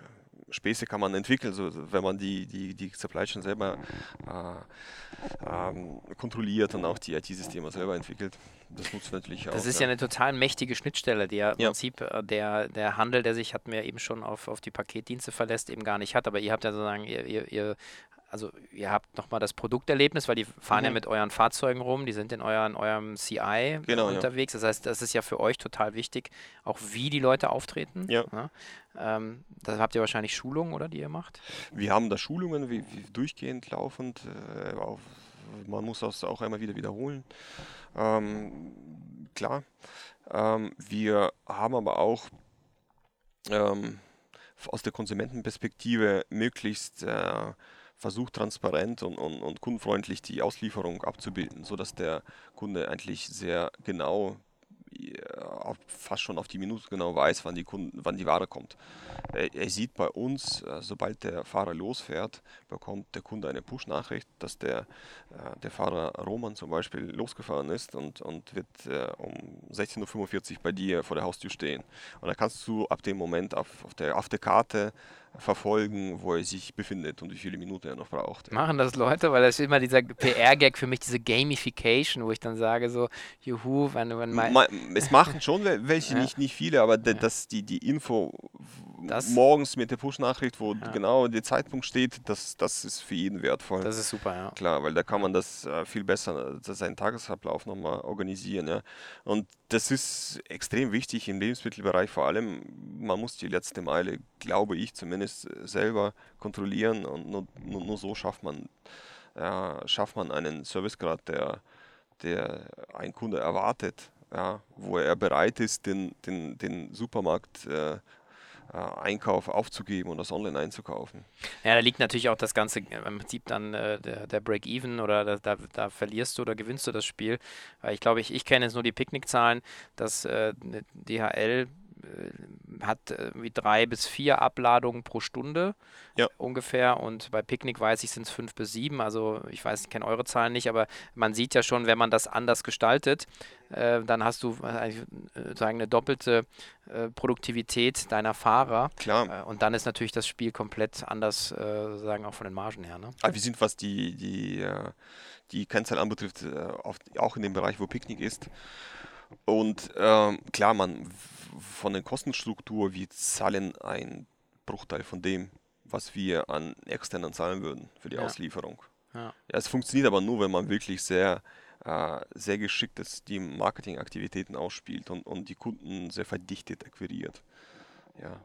Späße kann man entwickeln, so, wenn man die, die, die Supply Chain selber äh, ähm, kontrolliert und auch die IT-Systeme selber entwickelt. Das nutzt natürlich auch. Das ist ja, ja eine total mächtige Schnittstelle, die ja im ja. Prinzip äh, der, der Handel, der sich, hatten wir eben schon auf, auf die Paketdienste verlässt, eben gar nicht hat. Aber ihr habt ja sozusagen, ihr, ihr, ihr also ihr habt nochmal das Produkterlebnis, weil die fahren mhm. ja mit euren Fahrzeugen rum, die sind in euren, eurem CI genau, unterwegs. Ja. Das heißt, das ist ja für euch total wichtig, auch wie die Leute auftreten. Ja. ja. Ähm, da habt ihr wahrscheinlich Schulungen, oder, die ihr macht? Wir haben da Schulungen, wie, wie durchgehend laufend. Äh, auf, man muss das auch einmal wieder wiederholen. Ähm, klar. Ähm, wir haben aber auch ähm, aus der Konsumentenperspektive möglichst äh, versucht transparent und, und, und kundenfreundlich die Auslieferung abzubilden, sodass der Kunde eigentlich sehr genau fast schon auf die Minute genau weiß, wann die, Kunden, wann die Ware kommt. Er, er sieht bei uns, äh, sobald der Fahrer losfährt, bekommt der Kunde eine Push-Nachricht, dass der, äh, der Fahrer Roman zum Beispiel losgefahren ist und, und wird äh, um 16.45 Uhr bei dir vor der Haustür stehen. Und da kannst du ab dem Moment auf, auf, der, auf der Karte verfolgen, wo er sich befindet und wie viele Minuten er noch braucht. Machen das Leute, weil das ist immer dieser PR-Gag für mich, diese Gamification, wo ich dann sage so, juhu, wenn, wenn mein... Ma es machen schon welche, ja. nicht, nicht viele, aber ja. dass die, die Info das? morgens mit der Push-Nachricht, wo ja. genau der Zeitpunkt steht, das, das ist für jeden wertvoll. Das ist super, ja. Klar, weil da kann man das äh, viel besser, seinen Tagesablauf nochmal organisieren. Ja. Und das ist extrem wichtig im Lebensmittelbereich vor allem. Man muss die letzte Meile, glaube ich zumindest, selber kontrollieren und nur, nur, nur so schafft man, ja, schafft man einen Servicegrad, der, der ein Kunde erwartet. Ja, wo er bereit ist, den, den, den Supermarkt äh, äh, Einkauf aufzugeben und das online einzukaufen. Ja, da liegt natürlich auch das Ganze im Prinzip dann äh, der, der Break-Even oder da, da, da, verlierst du oder gewinnst du das Spiel. Weil ich glaube, ich, ich kenne jetzt nur die Picknickzahlen, dass äh, DHL äh, hat irgendwie drei bis vier Abladungen pro Stunde ja. ungefähr und bei Picknick weiß ich, sind es fünf bis sieben. Also ich weiß, ich kenne eure Zahlen nicht, aber man sieht ja schon, wenn man das anders gestaltet, äh, dann hast du äh, sagen eine doppelte äh, Produktivität deiner Fahrer. Klar. Äh, und dann ist natürlich das Spiel komplett anders, äh, sagen auch von den Margen her. Ne? Aber wir sind, was die, die, die Kennzahl anbetrifft, auch in dem Bereich, wo Picknick ist. Und ähm, klar, man von der Kostenstruktur, wir zahlen einen Bruchteil von dem, was wir an externen zahlen würden für die Ja. Auslieferung. Ja. Es funktioniert aber nur, wenn man wirklich sehr, äh, sehr geschickt ist, die Marketingaktivitäten ausspielt und, und die Kunden sehr verdichtet akquiriert. Ja.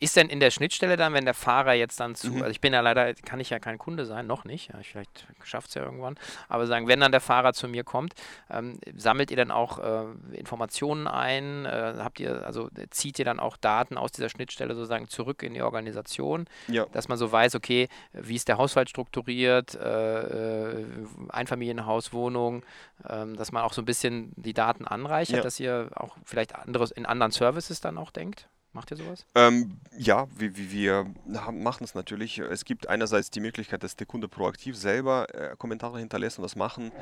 Ist denn in der Schnittstelle dann, wenn der Fahrer jetzt dann zu, Mhm. also ich bin ja leider, kann ich ja kein Kunde sein, noch nicht, ja, ich vielleicht schafft es ja irgendwann, aber sagen, wenn dann der Fahrer zu mir kommt, ähm, sammelt ihr dann auch äh, Informationen ein, äh, habt ihr, also zieht ihr dann auch Daten aus dieser Schnittstelle sozusagen zurück in die Organisation, ja. dass man so weiß, okay, wie ist der Haushalt strukturiert, äh, äh, Einfamilienhaus, Wohnung, ähm, dass man auch so ein bisschen die Daten anreichert, Ja. dass ihr auch vielleicht anderes in anderen Services dann auch denkt. Macht ihr sowas? Ähm, ja, wir, wir, machen es natürlich. Es gibt einerseits die Möglichkeit, dass der Kunde proaktiv selber äh, Kommentare hinterlässt und das machen,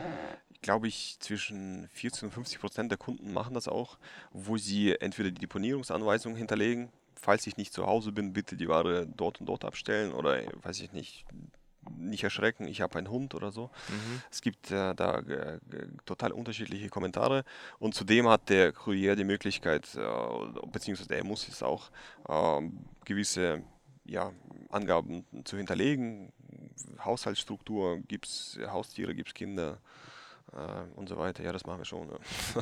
glaube ich, zwischen 40 und 50 Prozent der Kunden machen das auch, wo sie entweder die Deponierungsanweisung hinterlegen, falls ich nicht zu Hause bin, bitte die Ware dort und dort abstellen oder weiß ich nicht, nicht erschrecken, ich habe einen Hund oder so. Es gibt äh, da äh, g- total unterschiedliche Kommentare und zudem hat der Kurier die Möglichkeit, äh, beziehungsweise er muss es auch, ähm, gewisse ja, Angaben zu hinterlegen. Haushaltsstruktur, gibt es Haustiere, gibt es Kinder äh, und so weiter. Ja, das machen wir schon. Ja.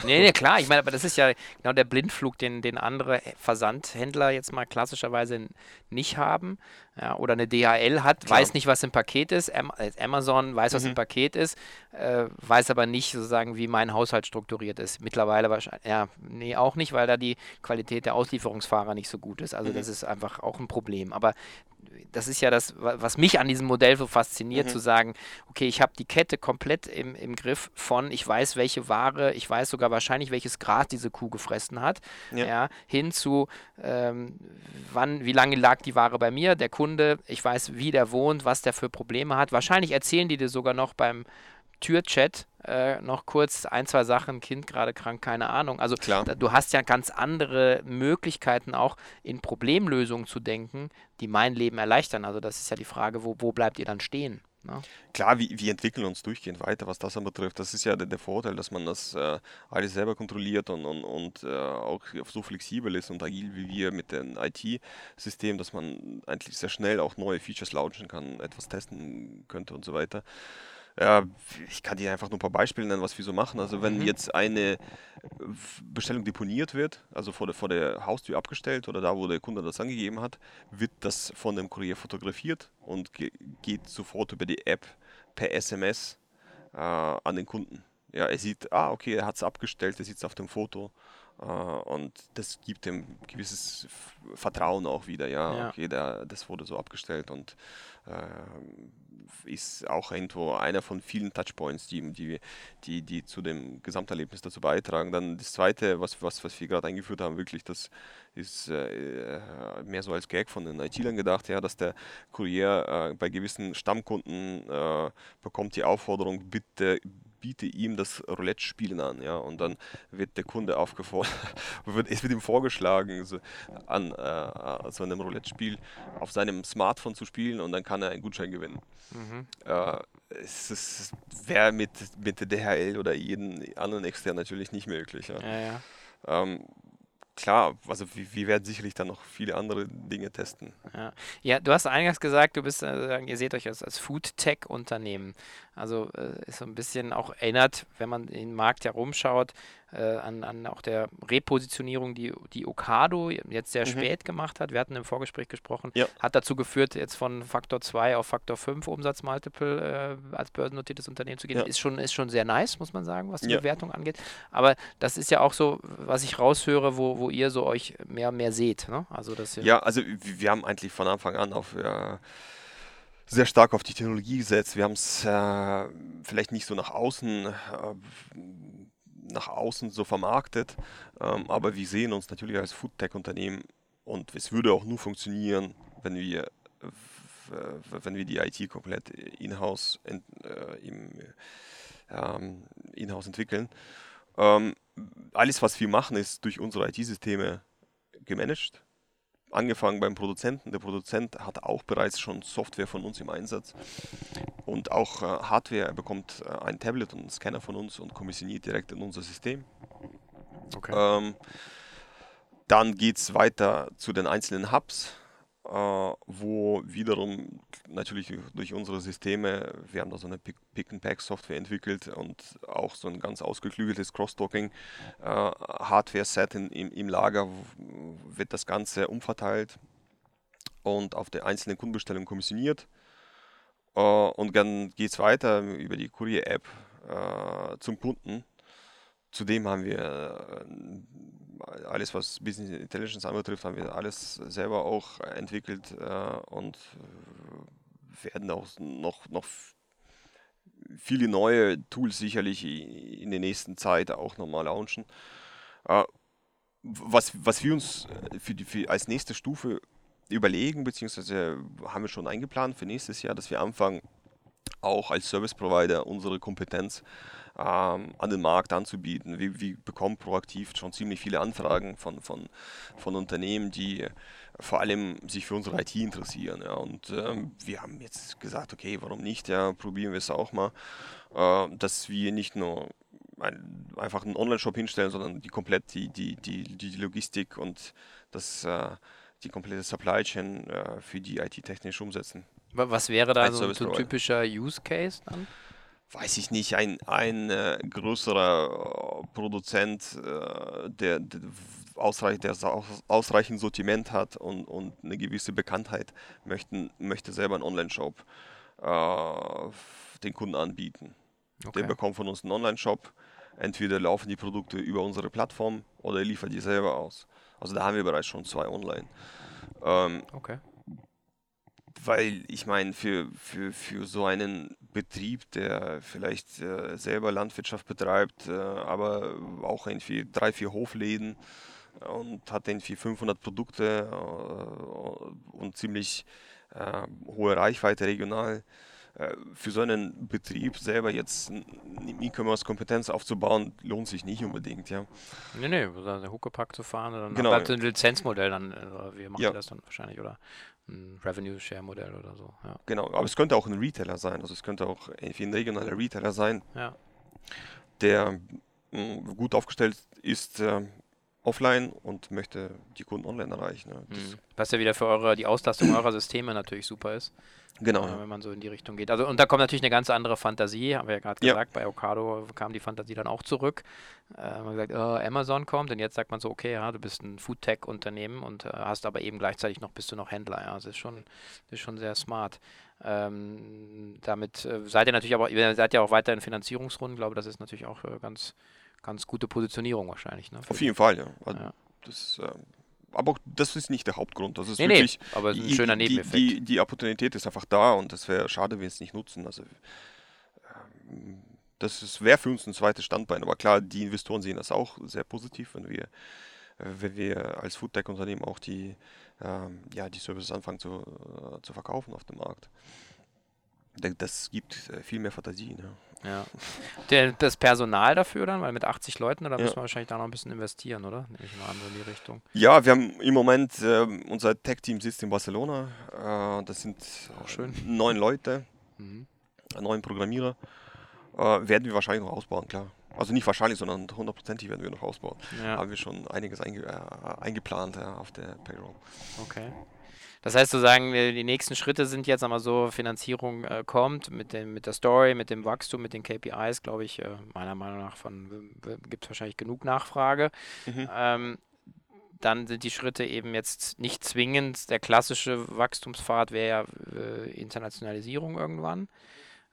Nee, nee, klar. Ich meine, aber das ist ja genau der Blindflug, den, den andere Versandhändler jetzt mal klassischerweise nicht haben. Ja, oder eine DHL hat, Klar. weiß nicht, was im Paket ist. Äh, Amazon weiß, was im Mhm. Paket ist, äh, weiß aber nicht sozusagen, wie mein Haushalt strukturiert ist. Mittlerweile wahrscheinlich, ja, nee, auch nicht, weil da die Qualität der Auslieferungsfahrer nicht so gut ist. Also Mhm. das ist einfach auch ein Problem. Aber das ist ja das, wa- was mich an diesem Modell so fasziniert, Mhm. zu sagen, okay, ich habe die Kette komplett im, im Griff von, ich weiß, welche Ware, ich weiß sogar wahrscheinlich, welches Gras diese Kuh gefressen hat, ja. Ja. hin zu, ähm, wann, wie lange lag die Ware bei mir, der Kunde, ich weiß, wie der wohnt, was der für Probleme hat. Wahrscheinlich erzählen die dir sogar noch beim Türchat äh, noch kurz ein, zwei Sachen, Kind gerade krank, keine Ahnung. Also Klar. du hast ja ganz andere Möglichkeiten auch in Problemlösungen zu denken, die mein Leben erleichtern. Also das ist ja die Frage, wo, wo bleibt ihr dann stehen? Ne? Klar, wir, wir entwickeln uns durchgehend weiter, was das anbetrifft. Das ist ja der, der Vorteil, dass man das äh, alles selber kontrolliert und, und, und äh, auch so flexibel ist und agil wie wir mit dem IT-System, dass man eigentlich sehr schnell auch neue Features launchen kann, etwas testen könnte und so weiter. Ja, ich kann dir einfach nur ein paar Beispiele nennen, was wir so machen. Also wenn Mhm. jetzt eine Bestellung deponiert wird, also vor der, vor der Haustür abgestellt oder da, wo der Kunde das angegeben hat, wird das von dem Kurier fotografiert und ge geht sofort über die App per SMS äh, an den Kunden. Ja, er sieht, ah, okay, er hat es abgestellt, er sieht es auf dem Foto und das gibt ihm gewisses Vertrauen auch wieder. Ja, Ja. okay, der, das wurde so abgestellt und äh, ist auch irgendwo einer von vielen Touchpoints, die, die, die, die zu dem Gesamterlebnis dazu beitragen. Dann das Zweite, was, was, was wir gerade eingeführt haben, wirklich, das ist äh, mehr so als Gag von den IT-Lern gedacht, ja, dass der Kurier äh, bei gewissen Stammkunden äh, bekommt die Aufforderung, bitte biete ihm das Roulette-Spielen an, ja, und dann wird der Kunde aufgefordert, es wird ihm vorgeschlagen, so an äh, so einem Roulette-Spiel auf seinem Smartphone zu spielen und dann kann er einen Gutschein gewinnen. Mhm. Äh, es ist- wäre mit, mit der DHL oder jedem anderen extern natürlich nicht möglich. Ja. Ja, ja. Ähm, klar, also wir, werden sicherlich dann noch viele andere Dinge testen. Ja. ja, du hast eingangs gesagt, du bist, äh, ihr seht euch als, als Food-Tech-Unternehmen. Also äh, ist so ein bisschen auch erinnert, wenn man den Markt herumschaut, äh, an, an auch der Repositionierung, die, die Ocado jetzt sehr Mhm. spät gemacht hat. Wir hatten im Vorgespräch gesprochen, Ja. hat dazu geführt, jetzt von Faktor 2 auf Faktor 5 Umsatzmultiple äh, als börsennotiertes Unternehmen zu gehen. Ja. Ist, schon, ist schon sehr nice, muss man sagen, was die Ja. Bewertung angeht. Aber das ist ja auch so, was ich raushöre, wo, wo ihr so euch mehr und mehr seht. Ne? Also das Ja, also wir wir haben eigentlich von Anfang an auf äh, sehr stark auf die Technologie gesetzt. Wir haben es äh, vielleicht nicht so nach außen äh, nach außen so vermarktet, ähm, aber wir sehen uns natürlich als Foodtech-Unternehmen und es würde auch nur funktionieren, wenn wir wenn wir die IT komplett in-house äh, im, ähm, in-house entwickeln. Ähm, alles, was wir machen, ist durch unsere IT-Systeme gemanagt angefangen beim Produzenten. Der Produzent hat auch bereits schon Software von uns im Einsatz und auch äh, Hardware. Er bekommt äh, ein Tablet und einen Scanner von uns und kommissioniert direkt in unser System. Okay. Ähm, dann geht es weiter zu den einzelnen Hubs. Äh, wo wiederum natürlich durch unsere Systeme, wir haben da so eine Pick-and-Pack-Software entwickelt und auch so ein ganz ausgeklügeltes Cross-Talking-Hardware-Set im, im Lager, wird das Ganze umverteilt und auf der einzelnen Kundenbestellung kommissioniert. Und dann geht es weiter über die Courier-App zum Kunden. Zudem haben wir alles, was Business Intelligence anbetrifft, haben wir alles selber auch entwickelt äh, und werden auch noch, noch viele neue Tools sicherlich in der nächsten Zeit auch nochmal launchen. Äh, was, was wir uns für die, für als nächste Stufe überlegen, beziehungsweise haben wir schon eingeplant für nächstes Jahr, dass wir anfangen, auch als Service Provider unsere Kompetenz ähm, an den Markt anzubieten. Wir, wir, bekommen proaktiv schon ziemlich viele Anfragen von, von, von Unternehmen, die vor allem sich für unsere IT interessieren. Ja. Und ähm, wir haben jetzt gesagt, okay, warum nicht? Ja, probieren wir es auch mal, äh, dass wir nicht nur ein, einfach einen Online-Shop hinstellen, sondern die komplett die, die, die, die Logistik und das, äh, die komplette Supply Chain äh, für die IT technisch umsetzen. Was wäre da so ein typischer Use Case dann? weiß ich nicht, ein, ein äh, größerer äh, Produzent, äh, der, der, ausreichend, der ausreichend Sortiment hat und, und eine gewisse Bekanntheit, möchten, möchte selber einen Online-Shop äh, den Kunden anbieten. Okay. Der bekommt von uns einen Online-Shop. Entweder laufen die Produkte über unsere Plattform oder er liefert die selber aus. Also da haben wir bereits schon zwei online. Ähm, okay weil ich meine, für, für, für so einen Betrieb, der vielleicht äh, selber Landwirtschaft betreibt, äh, aber auch irgendwie drei, vier Hofläden und hat irgendwie 500 Produkte äh, und ziemlich äh, hohe Reichweite regional, äh, für so einen Betrieb selber jetzt eine E-Commerce-Kompetenz aufzubauen, lohnt sich nicht unbedingt, ja. Nee, nee, eine Huckepack zu fahren, dann genau, halt ein Lizenzmodell, dann, äh, wie macht ja. das dann wahrscheinlich, oder? Ein Revenue-Share-Modell oder so. Ja. Genau, aber es könnte auch ein Retailer sein. Also es könnte auch irgendwie ein regionaler Retailer sein, ja. der mh, mm, gut aufgestellt ist äh, offline und möchte die Kunden online erreichen. Ne? Mhm. Was ja wieder für eure, die Auslastung eurer Systeme natürlich super ist. Genau. Wenn man so in die Richtung geht. Also, und da kommt natürlich eine ganz andere Fantasie, haben wir ja gerade gesagt, ja. bei Okado kam die Fantasie dann auch zurück. Äh, man hat gesagt, oh, Amazon kommt und jetzt sagt man so, okay, ja, du bist ein Food-Tech-Unternehmen und äh, hast aber eben gleichzeitig noch, bist du noch Händler. Ja, das ist schon, das ist schon sehr smart. Ähm, damit äh, seid ihr natürlich aber, ihr seid ja auch weiter in Finanzierungsrunden, glaube das ist natürlich auch äh, ganz, ganz gute Positionierung wahrscheinlich. Ne, Auf jeden Fall, ja. Also ja. Das, ähm, aber das ist nicht der Hauptgrund. Das ist nee, wirklich, nee, aber ein schöner Nebeneffekt. Die, die, die Opportunität ist einfach da und es wäre schade, wenn wir es nicht nutzen. Also, ähm, das wäre für uns ein zweites Standbein. Aber klar, die Investoren sehen das auch sehr positiv, wenn wir, wenn wir als Foodtech-Unternehmen auch die, ähm, ja, die Services anfangen zu, äh, zu verkaufen auf dem Markt. Das gibt äh, viel mehr Fantasie. Ne? Ja. Der, das Personal dafür dann, weil mit 80 Leuten, da ja. müssen wir wahrscheinlich da noch ein bisschen investieren, oder? Nehme ich mal an, in die Richtung. Ja, wir haben im Moment, äh, unser Tech-Team sitzt in Barcelona. Äh, das sind Auch schön. neun Leute, mhm. neun Programmierer. Äh, werden wir wahrscheinlich noch ausbauen, klar. Also nicht wahrscheinlich, sondern hundertprozentig werden wir noch ausbauen. Ja. Haben wir schon einiges einge äh, eingeplant auf der Payroll. Okay. Das heißt, sozusagen, die nächsten Schritte sind jetzt einmal so, Finanzierung äh, kommt mit, dem, mit der Story, mit dem Wachstum, mit den KPIs, glaube ich, äh, meiner Meinung nach gibt es wahrscheinlich genug Nachfrage. Mhm. Ähm, dann sind die Schritte eben jetzt nicht zwingend, der klassische Wachstumspfad wäre ja äh, Internationalisierung irgendwann.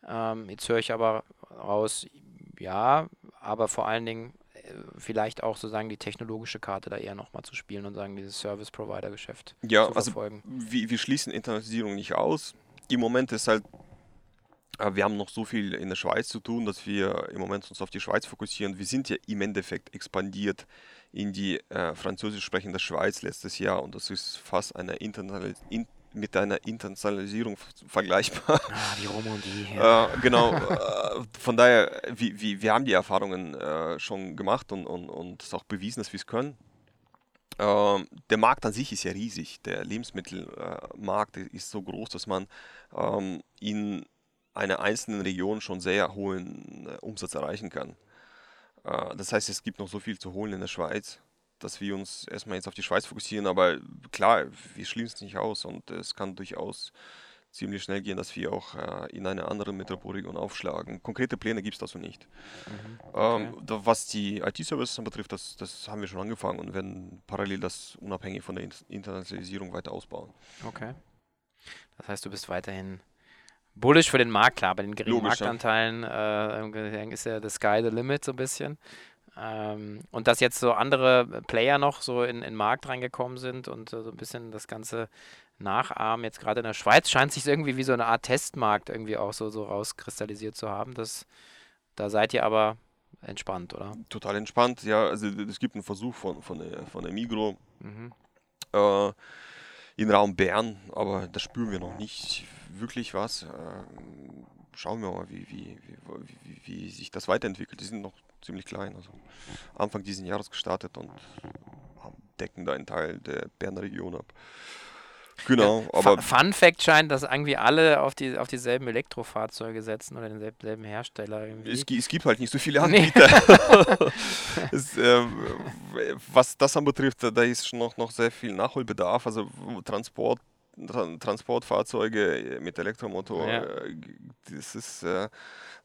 Ähm, jetzt höre ich aber raus, ja, aber vor allen Dingen vielleicht auch sozusagen die technologische Karte da eher nochmal zu spielen und sagen, dieses Service-Provider-Geschäft ja, zu also verfolgen. Also, wir, wir schließen Internationalisierung nicht aus. Im Moment ist halt, äh, wir haben noch so viel in der Schweiz zu tun, dass wir im Moment uns auf die Schweiz fokussieren. Wir sind ja im Endeffekt expandiert in die äh, französisch sprechende Schweiz letztes Jahr und das ist fast eine internationale mit einer Internationalisierung vergleichbar. Ah, die Romandie. Ja. Äh, genau. Äh, von daher, wir, wir, wir haben die Erfahrungen äh, schon gemacht und, und, und es auch bewiesen, dass wir es können. Ähm, der Markt an sich ist ja riesig. Der Lebensmittelmarkt ist so groß, dass man ähm, in einer einzelnen Region schon sehr hohen äh, Umsatz erreichen kann. Äh, das heißt, es gibt noch so viel zu holen in der Schweiz dass wir uns erstmal jetzt auf die Schweiz fokussieren, aber klar, wir schließen es nicht aus und es kann durchaus ziemlich schnell gehen, dass wir auch äh, in eine andere Metropolregion aufschlagen. Konkrete Pläne gibt es dazu nicht. Mhm, okay. ähm, da, was die IT-Services betrifft, das, das haben wir schon angefangen und werden parallel das unabhängig von der Internationalisierung weiter ausbauen. Okay. Das heißt, du bist weiterhin bullish für den Markt, klar, bei den geringen Logisch, Marktanteilen ja. äh, ist ja the sky the limit so ein bisschen. Ähm, und dass jetzt so andere Player noch so in, den Markt reingekommen sind und äh, so ein bisschen das Ganze nachahmen, jetzt gerade in der Schweiz, scheint sich irgendwie wie so eine Art Testmarkt irgendwie auch so, so rauskristallisiert zu haben. Das, da seid ihr aber entspannt, oder? Total entspannt, ja. Also es gibt einen Versuch von, von, der, von der Migro mhm. äh, in Raum Bern, aber da spüren wir noch nicht wirklich was. Äh, schauen wir mal, wie, wie, wie, wie, sich das weiterentwickelt. Die sind noch ziemlich klein, also Anfang dieses Jahres gestartet und decken da einen Teil der Berner Region ab. Genau, ja, aber. Fun Fact scheint, dass irgendwie alle auf, die, auf dieselben Elektrofahrzeuge setzen oder denselben Hersteller. Es, es, gibt halt nicht so viele Anbieter. Nee. es, äh, was das anbetrifft, da ist noch, noch sehr viel Nachholbedarf. Also Transport Transportfahrzeuge mit Elektromotor, ja. Äh, das ist, äh,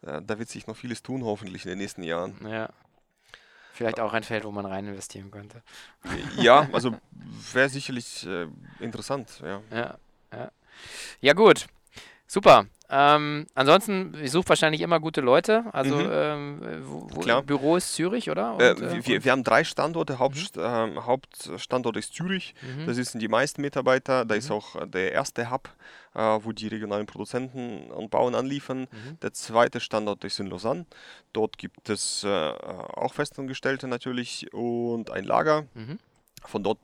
da wird sich noch vieles tun, hoffentlich in den nächsten Jahren. Ja. Vielleicht auch ein Feld, wo man rein investieren könnte. Ja, also wäre sicherlich äh, interessant, ja. Ja, ja. Ja, gut. Super. Ähm, ansonsten, ich suche wahrscheinlich immer gute Leute. Also mhm. ähm, wo, wo Büro ist Zürich, oder? Und, äh, wir, wir, haben drei Standorte. Haupt, mhm. äh, Hauptstandort ist Zürich. Mhm. Da sitzen die meisten Mitarbeiter. Da ist mhm. auch der erste Hub, äh, wo die regionalen Produzenten und Bauern anliefern. Mhm. Der zweite Standort ist in Lausanne. Dort gibt es äh, auch Festangestellte natürlich und ein Lager. Mhm. Von dort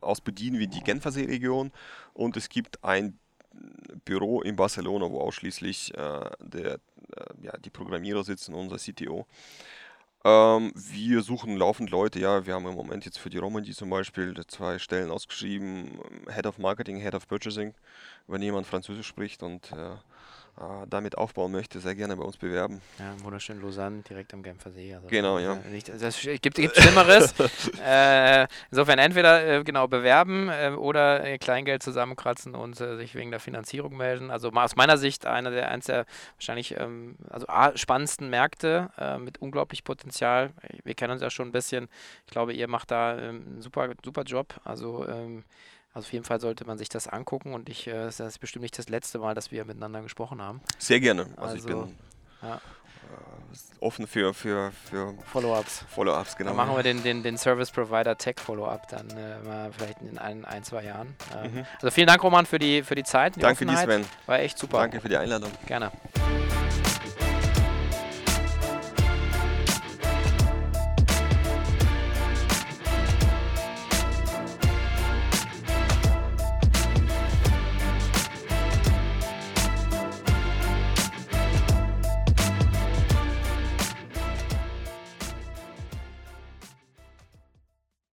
aus bedienen wir die Genfersee-Region und es gibt ein Büro in Barcelona, wo ausschließlich äh, der, äh, ja, die Programmierer sitzen, unser CTO. Ähm, wir suchen laufend Leute, ja, wir haben im Moment jetzt für die Romandie zum Beispiel zwei Stellen ausgeschrieben, Head of Marketing, Head of Purchasing, wenn jemand Französisch spricht und äh, äh, damit aufbauen möchte, sehr gerne bei uns bewerben. Ja, wunderschön Lausanne, direkt am Genfer See. Also genau, ja. Nicht, das gibt, gibt Schlimmeres. äh, insofern entweder äh, genau bewerben äh, oder Kleingeld zusammenkratzen und äh, sich wegen der Finanzierung melden. Also aus meiner Sicht einer der, eins der wahrscheinlich ähm, also A, spannendsten Märkte äh, mit unglaublich Potenzial. Wir kennen uns ja schon ein bisschen. Ich glaube, ihr macht da ähm, einen super, super Job. Also ähm, also auf jeden Fall sollte man sich das angucken und ich, äh, das ist bestimmt nicht das letzte Mal, dass wir miteinander gesprochen haben. Sehr gerne. Also, also ich bin ja. äh, offen für, für, für Follow-ups. Follow-ups, genau. Dann machen wir den, den, den Service Provider Tech Follow-up dann äh, mal vielleicht in ein, ein zwei Jahren. Ähm, mhm. Also vielen Dank, Roman, für die, für die Zeit. Die Danke dir, Sven. War echt super. Danke für die Einladung. Gerne.